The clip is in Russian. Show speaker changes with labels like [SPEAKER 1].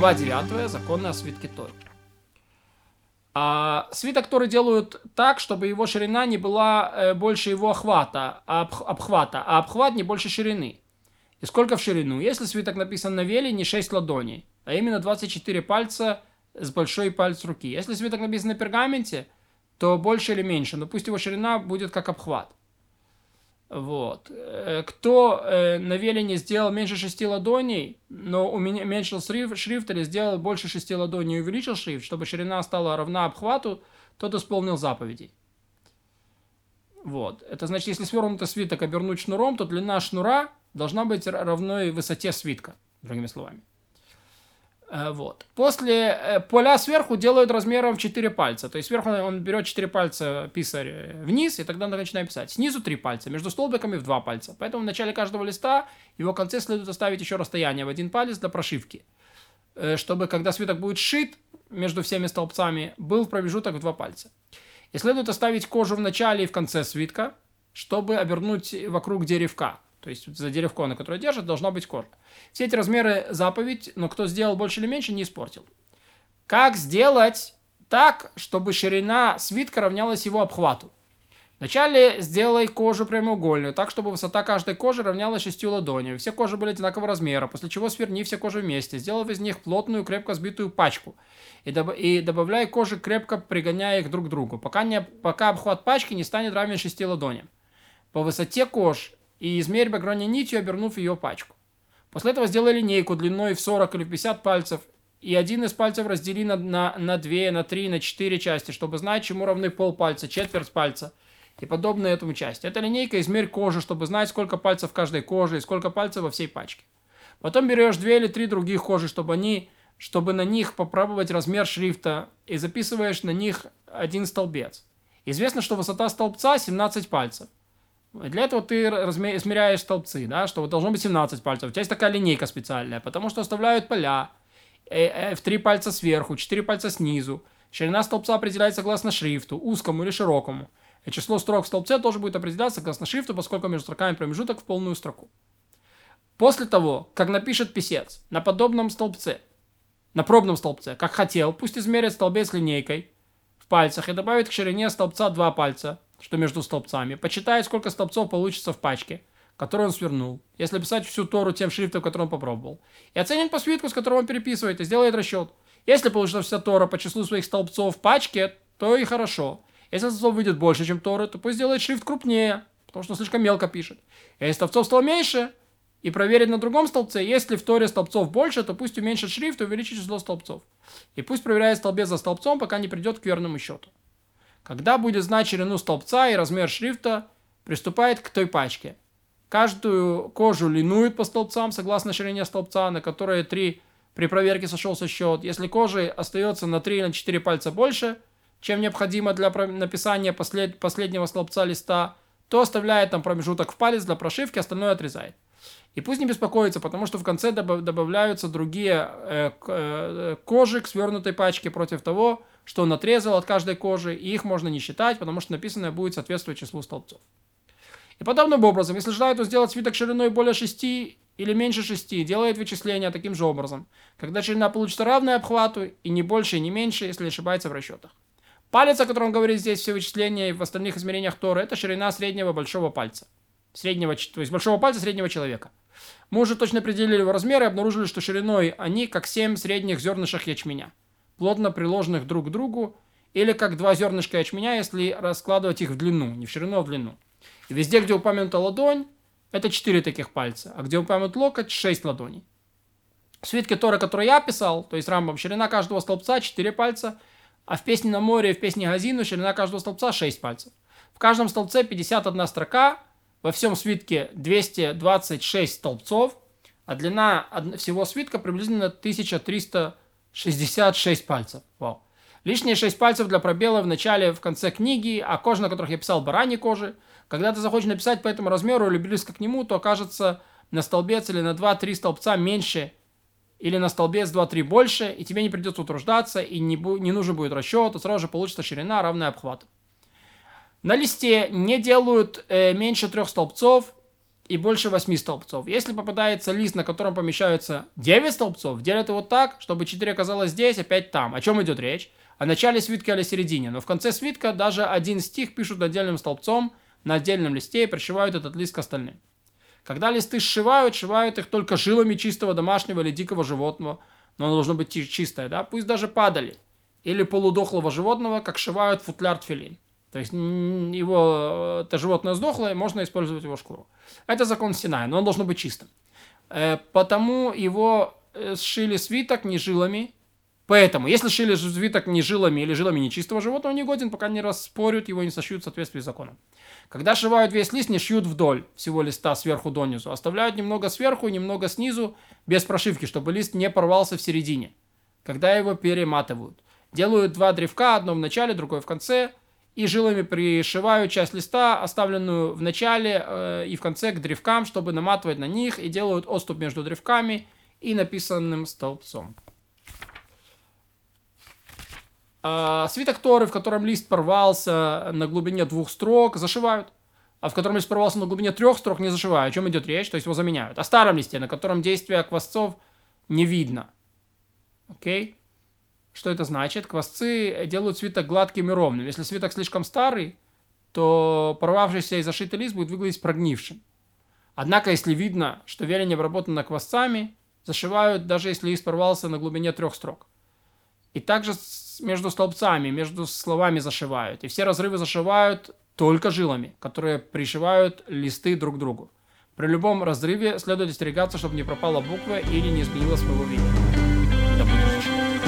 [SPEAKER 1] Глава 9. Законы о свитке Торы. А свиток Торы делают так, чтобы его ширина не была э, больше его охвата, а об, обхвата, а обхват не больше ширины. И сколько в ширину? Если свиток написан на веле, не 6 ладоней, а именно 24 пальца с большой палец руки. Если свиток написан на пергаменте, то больше или меньше, но пусть его ширина будет как обхват. Вот. Э, кто э, на велине сделал меньше шести ладоней, но уменьшил шрифт, или сделал больше шести ладоней и увеличил шрифт, чтобы ширина стала равна обхвату, тот исполнил заповедей. Вот. Это значит, если свернутый свиток обернуть шнуром, то длина шнура должна быть равной высоте свитка, другими словами. Э, вот. После э, поля сверху делают размером 4 пальца. То есть сверху он берет 4 пальца писарь э, вниз, и тогда начинает писать. Снизу 3 пальца, между столбиками в 2 пальца. Поэтому в начале каждого листа его конце следует оставить еще расстояние в один палец для прошивки. Чтобы, когда свиток будет сшит между всеми столбцами, был промежуток в 2 пальца. И следует оставить кожу в начале и в конце свитка, чтобы обернуть вокруг деревка. То есть за деревко, на которое держит, должна быть кожа. Все эти размеры заповедь, но кто сделал больше или меньше, не испортил. Как сделать так, чтобы ширина свитка равнялась его обхвату? Вначале сделай кожу прямоугольную, так, чтобы высота каждой кожи равнялась шестью ладонями. Все кожи были одинакового размера, после чего сверни все кожи вместе, сделав из них плотную, крепко сбитую пачку. И, доб- и добавляй кожи, крепко пригоняя их друг к другу, пока, не, пока обхват пачки не станет равен шести ладоням. По высоте кож и измерь багроне нитью, обернув ее пачку. После этого сделай линейку длиной в 40 или 50 пальцев, и один из пальцев раздели на, на, на 2, на 3, на 4 части, чтобы знать, чему равны полпальца, четверть пальца и подобные этому части. Эта линейка измерь кожу, чтобы знать, сколько пальцев в каждой коже и сколько пальцев во всей пачке. Потом берешь две или три других кожи, чтобы они чтобы на них попробовать размер шрифта и записываешь на них один столбец. Известно, что высота столбца 17 пальцев. Для этого ты измеряешь столбцы, да, что вот должно быть 17 пальцев. У тебя есть такая линейка специальная, потому что оставляют поля э, э, в три пальца сверху, четыре пальца снизу. Ширина столбца определяется согласно шрифту, узкому или широкому. И число строк в столбце тоже будет определяться согласно шрифту, поскольку между строками промежуток в полную строку. После того, как напишет писец на подобном столбце, на пробном столбце, как хотел, пусть измерит столбец линейкой в пальцах и добавит к ширине столбца два пальца, что между столбцами, почитает, сколько столбцов получится в пачке, которую он свернул, если писать всю Тору тем шрифтом, который он попробовал. И оценит по свитку, с которого он переписывает, и сделает расчет. Если получится вся Тора по числу своих столбцов в пачке, то и хорошо. Если столбцов выйдет больше, чем Тора, то пусть сделает шрифт крупнее, потому что он слишком мелко пишет. Если столбцов стало меньше, и проверить на другом столбце, если в Торе столбцов больше, то пусть уменьшит шрифт и увеличит число столбцов. И пусть проверяет столбец за столбцом, пока не придет к верному счету. Когда будет знать ширину столбца и размер шрифта, приступает к той пачке. Каждую кожу линует по столбцам согласно ширине столбца, на которые три при проверке сошелся счет. Если кожи остается на 3 или 4 пальца больше, чем необходимо для написания послед... последнего столбца листа, то оставляет там промежуток в палец для прошивки, остальное отрезает. И пусть не беспокоится, потому что в конце добавляются другие э, э, кожи к свернутой пачке против того, что он отрезал от каждой кожи, и их можно не считать, потому что написанное будет соответствовать числу столбцов. И подобным образом, если желает он сделать свиток шириной более 6 или меньше 6, делает вычисления таким же образом, когда ширина получится равная обхвату, и не больше, и не меньше, если ошибается в расчетах. Палец, о котором он говорит здесь, все вычисления и в остальных измерениях Торы, это ширина среднего большого пальца. Среднего, то есть большого пальца среднего человека. Мы уже точно определили его размеры и обнаружили, что шириной они как 7 средних зернышек ячменя плотно приложенных друг к другу, или как два зернышка ячменя, если раскладывать их в длину, не в ширину, а в длину. И везде, где упомянута ладонь, это четыре таких пальца, а где упомянут локоть, шесть ладоней. В свитке Тора, который я писал, то есть рамбом, ширина каждого столбца 4 пальца, а в песне на море и в песне Газину ширина каждого столбца 6 пальцев. В каждом столбце 51 строка, во всем свитке 226 столбцов, а длина всего свитка приблизительно 1300 66 пальцев. Вау. Лишние 6 пальцев для пробела в начале, в конце книги, а кожа, на которых я писал, бараньи кожи. Когда ты захочешь написать по этому размеру или близко к нему, то окажется на столбец или на 2-3 столбца меньше, или на столбец 2-3 больше, и тебе не придется утруждаться, и не, бу- не нужен будет расчет, и сразу же получится ширина, равная обхвату. На листе не делают э, меньше трех столбцов, и больше 8 столбцов. Если попадается лист, на котором помещаются 9 столбцов, делят его так, чтобы 4 оказалось здесь, а 5 там. О чем идет речь? О начале свитка или середине. Но в конце свитка даже один стих пишут отдельным столбцом на отдельном листе и пришивают этот лист к остальным. Когда листы сшивают, сшивают их только жилами чистого домашнего или дикого животного, но оно должно быть чистое, да, пусть даже падали, или полудохлого животного, как сшивают футляр тфилин. То есть его, это животное сдохло, и можно использовать его шкуру. Это закон Синая, но он должен быть чистым. Э, потому его э, сшили свиток не жилами. Поэтому, если шили свиток не жилами или жилами нечистого животного, не годен, пока не распорют, его не сошьют в соответствии с законом. Когда шивают весь лист, не шьют вдоль всего листа сверху донизу. Оставляют немного сверху и немного снизу, без прошивки, чтобы лист не порвался в середине. Когда его перематывают. Делают два древка, одно в начале, другое в конце, и жилами пришиваю часть листа, оставленную в начале э, и в конце к древкам, чтобы наматывать на них, и делают отступ между древками и написанным столбцом. А, свиток Торы, в котором лист порвался на глубине двух строк, зашивают. А в котором лист порвался на глубине трех строк, не зашивают. О чем идет речь? То есть его заменяют. О старом листе, на котором действия квасцов не видно. Окей? Что это значит? Квасцы делают свиток гладким и ровным. Если свиток слишком старый, то порвавшийся и зашитый лист будет выглядеть прогнившим. Однако, если видно, что велень обработано квасцами, зашивают, даже если лист порвался на глубине трех строк. И также между столбцами, между словами зашивают. И все разрывы зашивают только жилами, которые пришивают листы друг к другу. При любом разрыве следует остерегаться, чтобы не пропала буква или не изменила своего вида. Да будет